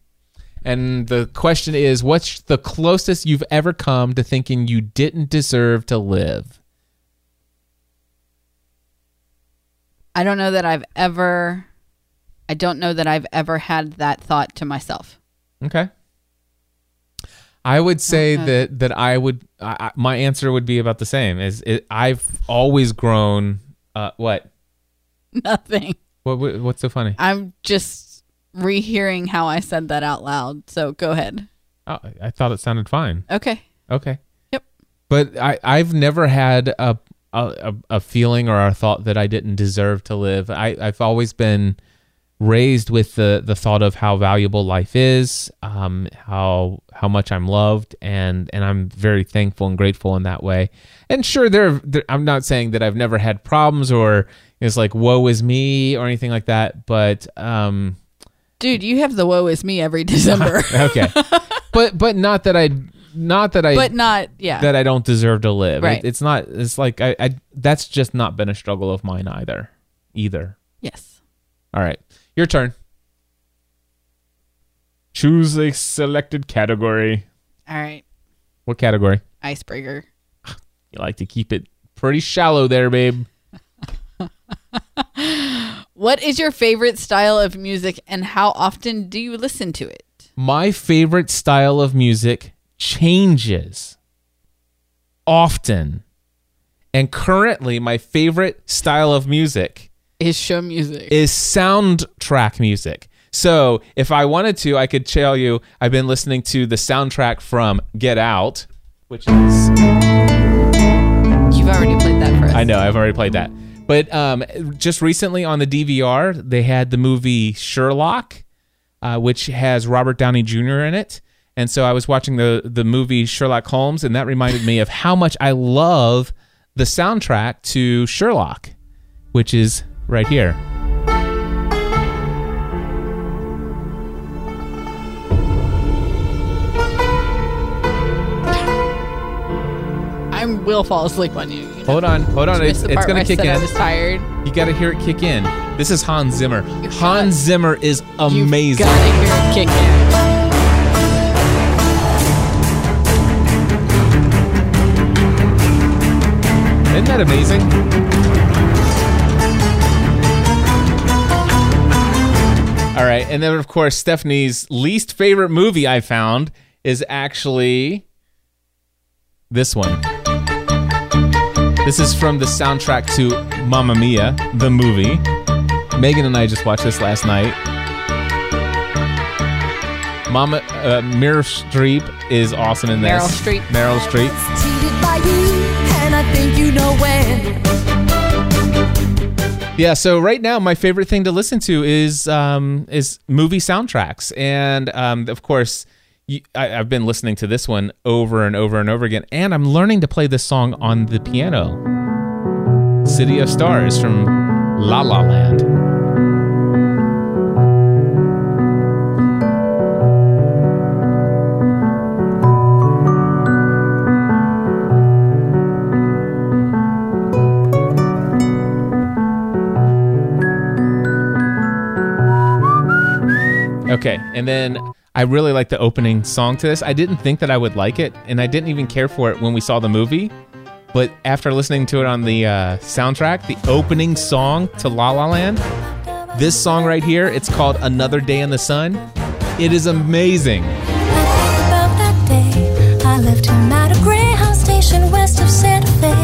And the question is, what's the closest you've ever come to thinking you didn't deserve to live? I don't know that I've ever I don't know that I've ever had that thought to myself. Okay. I would say that that I would I, I- my answer would be about the same. Is it, I've always grown. Uh, what? <laughs> Nothing. What? what- What's so funny? I'm just rehearing how I said that out loud. So go ahead. Oh, I thought it sounded fine. Okay. Okay. Yep. But I I've never had a a, a- a feeling or a thought that I didn't deserve to live. I I've always been raised with the the thought of how valuable life is, um, how how much I'm loved, and and I'm very thankful and grateful in that way. And sure, there, there I'm not saying that I've never had problems or it's like woe is me or anything like that, but um, Dude, you have the woe is me every <laughs> December. <laughs> okay, but but not that I not that I but not yeah. that I don't deserve to live. Right. It, it's not. It's like I, I. That's just not been a struggle of mine either. Either. yes. All right, your turn. Choose a selected category. All right. What category? Icebreaker. <laughs> You like to keep it pretty shallow there, babe. <laughs> What is your favorite style of music and how often do you listen to it? My favorite style of music changes often, and currently, my favorite style of music Is show music. is soundtrack music. So if I wanted to, I could tell you I've been listening to the soundtrack from Get Out, which is You've already played that for us. I know I've already played that. But um, just recently on the DVR, they had the movie Sherlock, uh, which has Robert Downey Jr. in it. And so I was watching the the movie Sherlock Holmes, and that reminded me of how much I love the soundtrack to Sherlock, which is right here. I will fall asleep on you. you know? Hold on, hold on. It's, it's gonna kick said I in. was tired. You got to hear it kick in. This is Hans Zimmer. You're Hans. Zimmer is amazing. You've amazing. gotta hear it kick in. That amazing? All right, and then of course Stephanie's least favorite movie I found is actually this one. This is from the soundtrack to Mamma Mia, the movie. Megan and I just watched this last night. Mama uh, Meryl Streep is awesome in this. Meryl Streep. Meryl Streep. I think you know when. Yeah, so right now my favorite thing to listen to is um, is movie soundtracks, and um, of course you, I, I've been listening to this one over and over and over again, and I'm learning to play this song on the piano. "City of Stars" from La La Land. Okay, and then I really like the opening song to this. I didn't think that I would like it, and I didn't even care for it when we saw the movie. But after listening to it on the uh, soundtrack, the opening song to La La Land, this song right here, it's called "Another Day in the Sun." It is amazing. I think about that day I left him at a Greyhound station west of Santa Fe.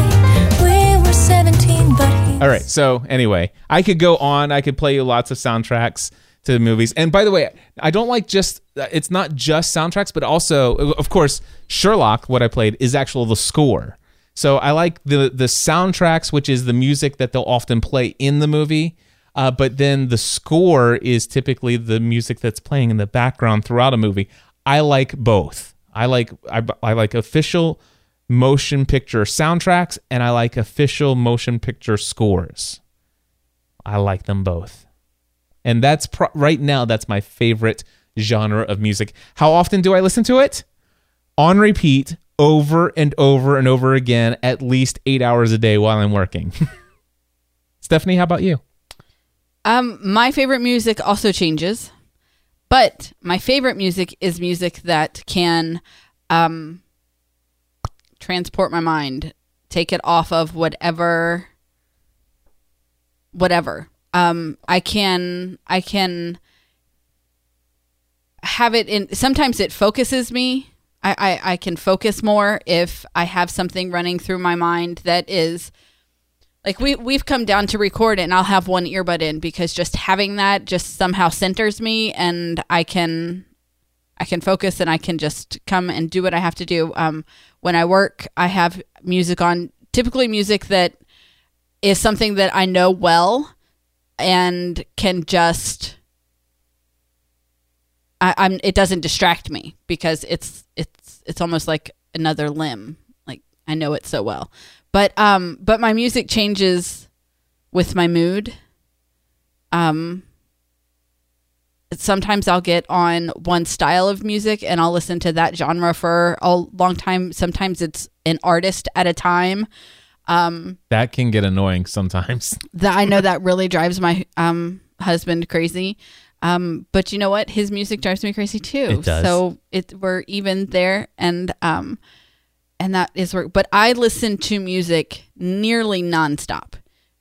We were 17, but he All right. So anyway, I could go on. I could play you lots of soundtracks to the movies. And by the way, I don't like just it's not just soundtracks, but also of course Sherlock. What I played is actual the score. So I like the the soundtracks, which is the music that they'll often play in the movie. Uh, but then the score is typically the music that's playing in the background throughout a movie. I like both. I like I, I like official motion picture soundtracks and I like official motion picture scores. I like them both. And that's pro- right now that's my favorite genre of music. How often do I listen to it? On repeat over and over and over again at least 8 hours a day while I'm working. <laughs> Stephanie, how about you? Um, my favorite music also changes, but my favorite music is music that can um, transport my mind, take it off of whatever whatever. Um, I can I can have it in. Sometimes it focuses me. I, I I can focus more if I have something running through my mind that is like we we've come down to record it and I'll have one earbud in because just having that just somehow centers me and I can I can focus and I can just come and do what I have to do. Um, when I work, I have music on, typically music that is something that I know well and can just I, I'm it doesn't distract me because it's it's it's almost like another limb. Like I know it so well. But um but my music changes with my mood. Um sometimes I'll get on one style of music and I'll listen to that genre for a long time. Sometimes it's an artist at a time. Um, That can get annoying sometimes. <laughs> that I know that really drives my um, husband crazy. Um, but you know what? His music drives me crazy too. It does. So it we're even there, and um, and that is where. But I listen to music nearly nonstop.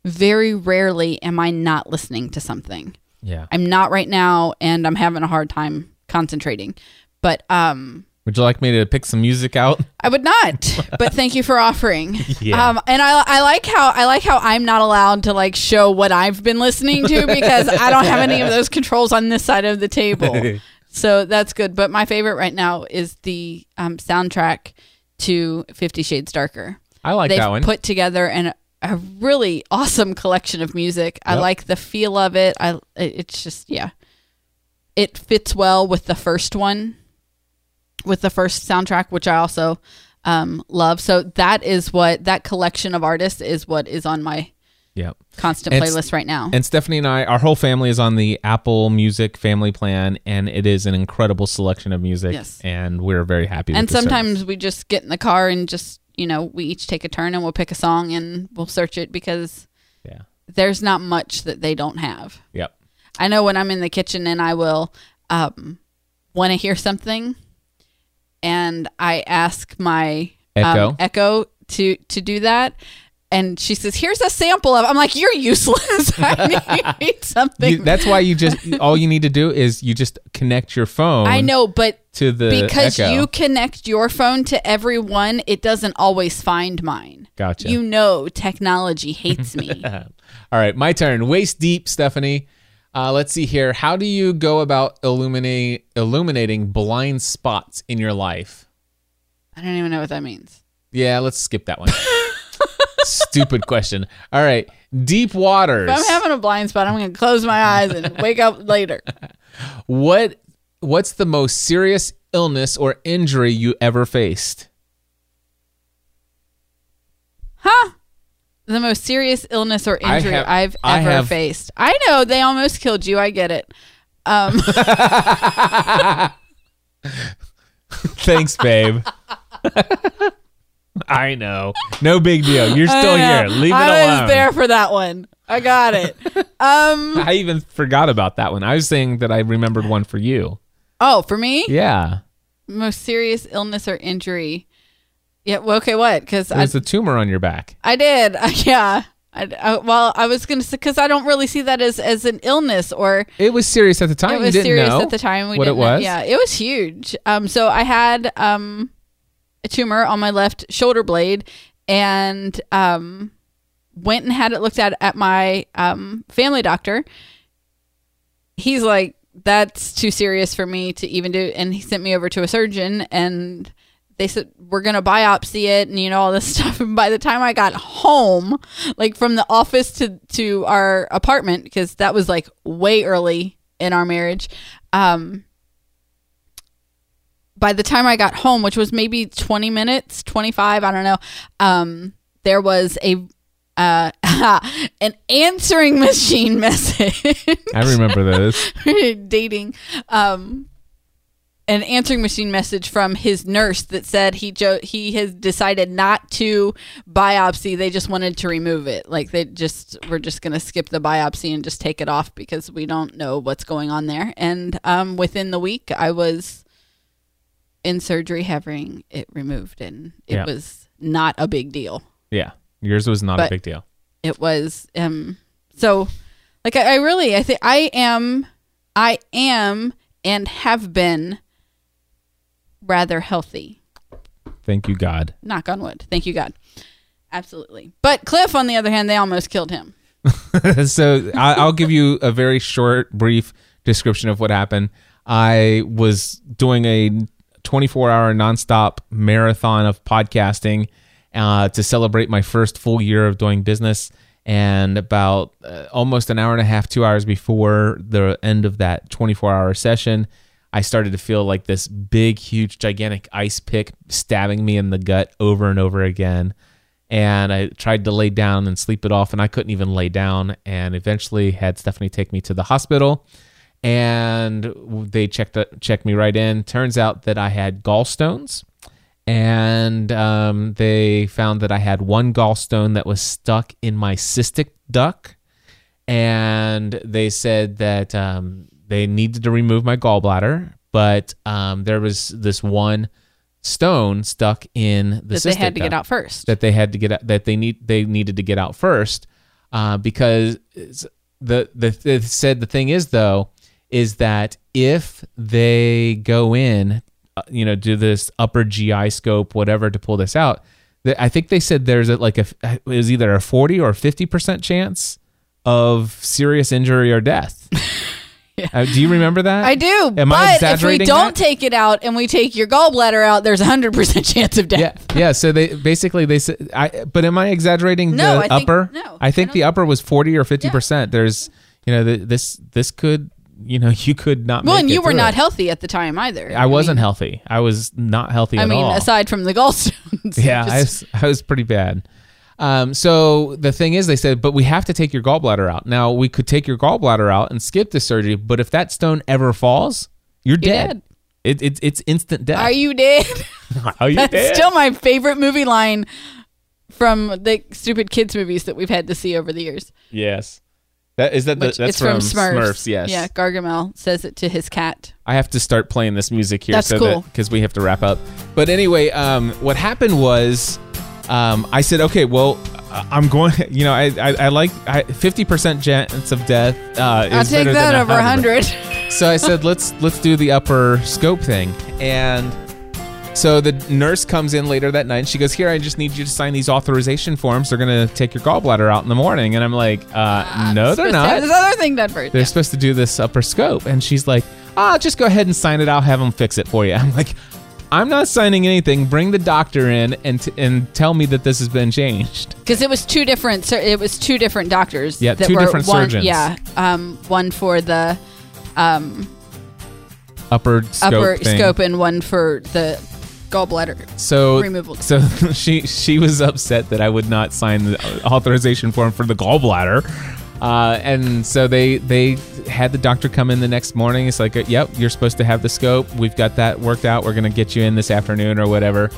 Very rarely am I not listening to something. Yeah. I'm not right now, and I'm having a hard time concentrating. But um, Would you like me to pick some music out? <laughs> I would not. but thank you for offering. <laughs> Yeah. Um, and I, I like how I like how I'm not allowed to like show what I've been listening to <laughs> because I don't have any of those controls on this side of the table. so that's good. But my favorite right now is the um, soundtrack to Fifty Shades Darker. I like They've that one. put together an a really awesome collection of music. I like the feel of it. I it's just yeah. It fits well with the first one. With the first soundtrack which I also um, love. So that is what that collection of artists is what is on my yep. constant It's- playlist right now. And Stephanie and I, our whole family is on the Apple Music family plan, and it is an incredible selection of music. Yes. And we're very happy with and sometimes we just get in the car and just you know we each take a turn and we'll pick a song and we'll search it because Yeah. there's not much that they don't have. Yep. I know when I'm in the kitchen and I will um, want to hear something, and I ask my Echo. um, Echo to to do that, and she says, "Here's a sample of." I'm like, "You're useless. <laughs> I need <laughs> <laughs> something." You- that's why you just, all you need to do is you just connect your phone I know, but to the because Echo. you connect your phone to everyone, it doesn't always find mine. Gotcha. You know, technology hates me. All right, my turn. Waist deep, Stephanie. Uh, let's see here. How do you go about illuminate, illuminating blind spots in your life? I don't even know what that means. Yeah, let's skip that one. Stupid question. All right, deep waters. If I'm having a blind spot, I'm going to close my eyes and wake up later. <laughs> what What's the most serious illness or injury you ever faced? Huh? The most serious illness or I injury have- I've I ever have- faced. I know they almost killed you. I get it. Um, <laughs> <laughs> Thanks, babe. I know. No big deal. You're still here. Leave it I alone. I was there for that one. I got it. um. <laughs> I even forgot about that one. I was saying that I remembered one for you. Oh, for me, Yeah. most serious illness or injury. Yeah. Well, okay. What? Because I There's a tumor on your back. I did. <laughs> yeah. I, I, well, I was gonna say because I don't really see that as as an illness or It was serious at the time. it was serious at the time. We what it didn't know- was. Yeah, it was huge. Um, so I had um a tumor on my left shoulder blade, and um went and had it looked at at my um family doctor. He's like, "That's too serious for me to even do," and he sent me over to a surgeon and. They said we're gonna biopsy it, and you know all this <laughs> stuff. And by the time I got home, like from the office to to our apartment, because that was like way early in our marriage, um, by the time I got home, which was maybe 20 minutes, 25, I don't know, um, there was a uh, <laughs> an answering <laughs> machine message. I remember those. dating um an answering machine message from his nurse that said he jo- he has decided not to biopsy. They just wanted to remove it. Like they just we're just going to skip the biopsy and just take it off because we don't know what's going on there. And um within the week I was in surgery having it removed and it Yeah. was not a big deal. Yeah. Yours was not a big deal. It was um So, like, I, I really, I think I am, I am, and have been rather healthy. Thank you, God. Knock on wood. Thank you, God. Absolutely. But Cliff, on the other hand, they almost killed him. <laughs> so I, I'll give you a very short, brief description of what happened. I was doing a 24 hour nonstop marathon of podcasting uh, to celebrate my first full year of doing business. And about uh, almost an hour and a half, two hours before the end of that 24 hour session, I started to feel like this big, huge, gigantic ice pick stabbing me in the gut over and over again and I tried to lay down and sleep it off, and I couldn't even lay down. And eventually had Stephanie take me to the hospital, and they checked checked me right in. Turns out that I had gallstones, and um, they found that I had one gallstone that was stuck in my cystic duct, and they said that um, they needed to remove my gallbladder, but um, there was this one stone stuck in the that they had to get out first. that they had to get out, that they need they needed to get out first uh, because the the said the thing is though is that if they go in uh, you know do this upper GI scope whatever to pull this out th- I think they said there's a, like a it was either a 40 or 50 percent chance of serious injury or death. <laughs> <laughs> Uh, do you remember that? I do. Am but I if we don't that? take it out and we take your gallbladder out, there's a 100% <laughs> chance of death. Yeah, yeah. So they basically they said, I. But am I exaggerating No, the I think- upper? no, I think I the upper was forty or fifty percent. There's, you know, th- this this could, you know, <laughs> you could not. Well, make and it you were not it. healthy at the time either. I wasn't mean, healthy. I was not healthy I mean, all. aside from the gallstones. yeah, I was, I was pretty bad. Um, so the thing is, they said, but we have to take your gallbladder out. Now we could take your gallbladder out and skip the surgery, but if that stone ever falls, you're, dead. dead. It, it, it's instant death. Are you dead? <laughs> <laughs> Are you That's dead? still my favorite movie line from the stupid kids movies that we've had to see over the years. yes. That is that. The, Which that's it's from, Smurfs. Yes. Yeah, Gargamel says it to his cat. I have to start playing this music here That's so cool. because we have to wrap up. But anyway, um, what happened was, um, I said, okay, well, I'm going. <laughs> You know, I I, I like fifty percent chance of death. Uh, I'll take that than over 100. So I said, <laughs> let's let's do the upper scope thing, and so the nurse comes in later that night. and She goes, here, I just need you to sign these authorization forms. They're gonna take your gallbladder out in the morning, and I'm like, uh, no, they're not This other thing done first. they're supposed to do this upper scope and she's like ah just go ahead and sign it i'll have them fix it for you <laughs> i'm like i'm not signing anything bring the doctor in and t- and tell me that this has been changed because it was two different sur- it was two different doctors Yeah, that two were different one, surgeons. yeah um one for the um upper scope upper thing. scope and one for the gallbladder so removal. so <laughs> she she was upset that i would not sign the authorization form for the gallbladder uh, and so they they had the doctor come in the next morning. It's like, yep, you're supposed to have the scope. We've got that worked out. We're gonna get you in this afternoon or whatever.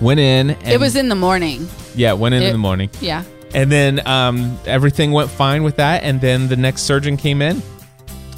Went in. And, it was in the morning yeah, went in in the morning. yeah And then um, everything went fine with that. And then the next surgeon came in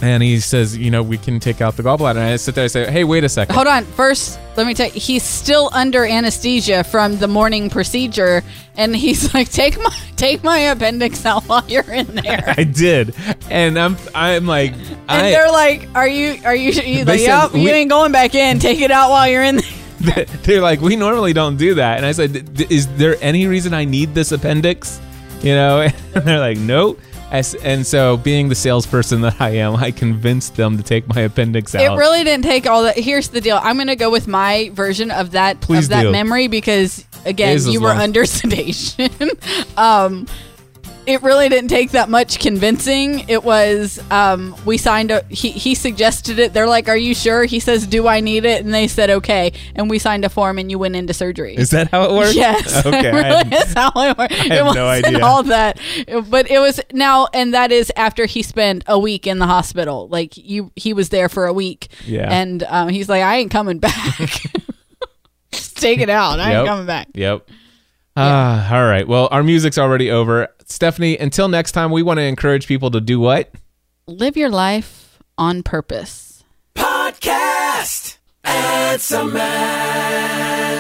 and he says, you know, we can take out the gallbladder. And I sit there and say, hey, wait a second. hold on first let me tell you he's still under anesthesia from the morning procedure and he's <laughs> like take my take my appendix out while you're in there <laughs> I did. And I'm I'm like, and I, they're like are you are you he's like said yep you ain't going back in take it out while you're in there <laughs> they're like, we normally don't do that. And I said, is there any reason I need this appendix? You know? And they're like, nope. As- And so, being the salesperson that I am, I convinced them to take my appendix out. It really didn't take all that. Here's the deal. I'm going to go with my version of that Please of that do. memory because again, you were long- under sedation. <laughs> um, it really didn't take that much convincing. It was um, we signed a he he suggested it. They're like, "Are you sure?" He says, "Do I need it?" And they said, "Okay." And we signed a form, and you went into surgery. Is that how it works? Yes, <laughs> Okay. <laughs> really is how it works. it have no idea. all that, but it was now, and that is after he spent a week in the hospital. Like you, he was there for a week. Yeah. and um, he's like, I ain't coming back. <laughs> Just take it out. I Yep. ain't coming back. Yep. Ah, all right. Well, our music's already over. Stephanie, until next time, we want to encourage people to do what? Live your life on purpose. Podcast. Answer Man.